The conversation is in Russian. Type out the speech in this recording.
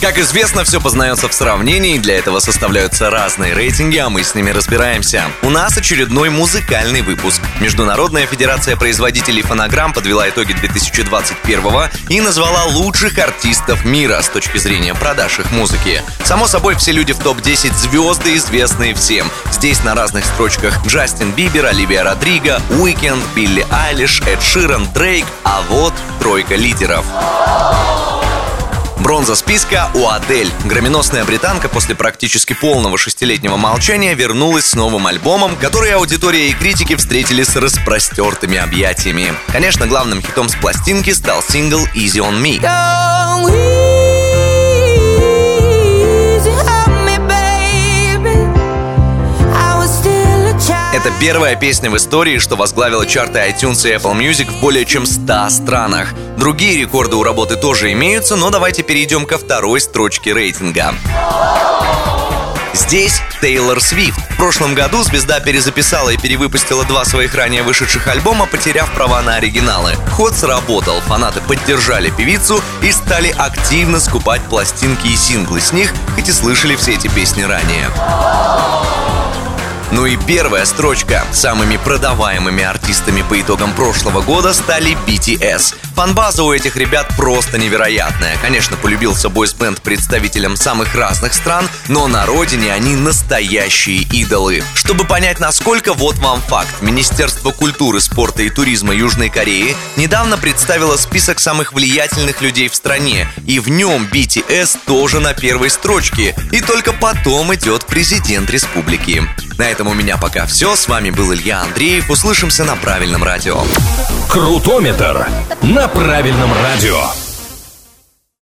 Как известно, все познается в сравнении, для этого составляются разные рейтинги, а мы с ними разбираемся. У нас очередной музыкальный выпуск. Международная федерация производителей фонограмм подвела итоги 2021 и назвала лучших артистов мира с точки зрения продаж их музыки. Само собой, все люди в топ-10 звезды, известные всем. Здесь на разных строчках Джастин Бибер, Оливия Родриго, Уикенд, Билли Айлиш, Эд Ширан, Дрейк, а вот тройка лидеров. Бронза списка у Адель. Грэмминосная британка после практически полного шестилетнего молчания вернулась с новым альбомом, который аудитория и критики встретили с распростертыми объятиями. Конечно, главным хитом с пластинки стал сингл «Easy on Me». Это первая песня в истории, что возглавила чарты iTunes и Apple Music в более чем 100 странах. Другие рекорды у работы тоже имеются, но давайте перейдем ко второй строчке рейтинга. Здесь Тейлор Свифт. В прошлом году звезда перезаписала и перевыпустила два своих ранее вышедших альбома, потеряв права на оригиналы. Ход сработал, фанаты поддержали певицу и стали активно скупать пластинки и синглы с них, хоть и слышали все эти песни ранее. Ну и первая строчка. Самыми продаваемыми артистами по итогам прошлого года стали BTS. Фанбаза у этих ребят просто невероятная. Конечно, полюбился бойсбенд представителям самых разных стран, но на родине они настоящие идолы. Чтобы понять насколько, вот вам факт. Министерство культуры, спорта и туризма Южной Кореи недавно представило список самых влиятельных людей в стране, и в нем BTS тоже на первой строчке. И только потом идет президент республики. На этом у меня пока все. С вами был Илья Андреев. Услышимся на правильном радио. Крутометр на правильном радио.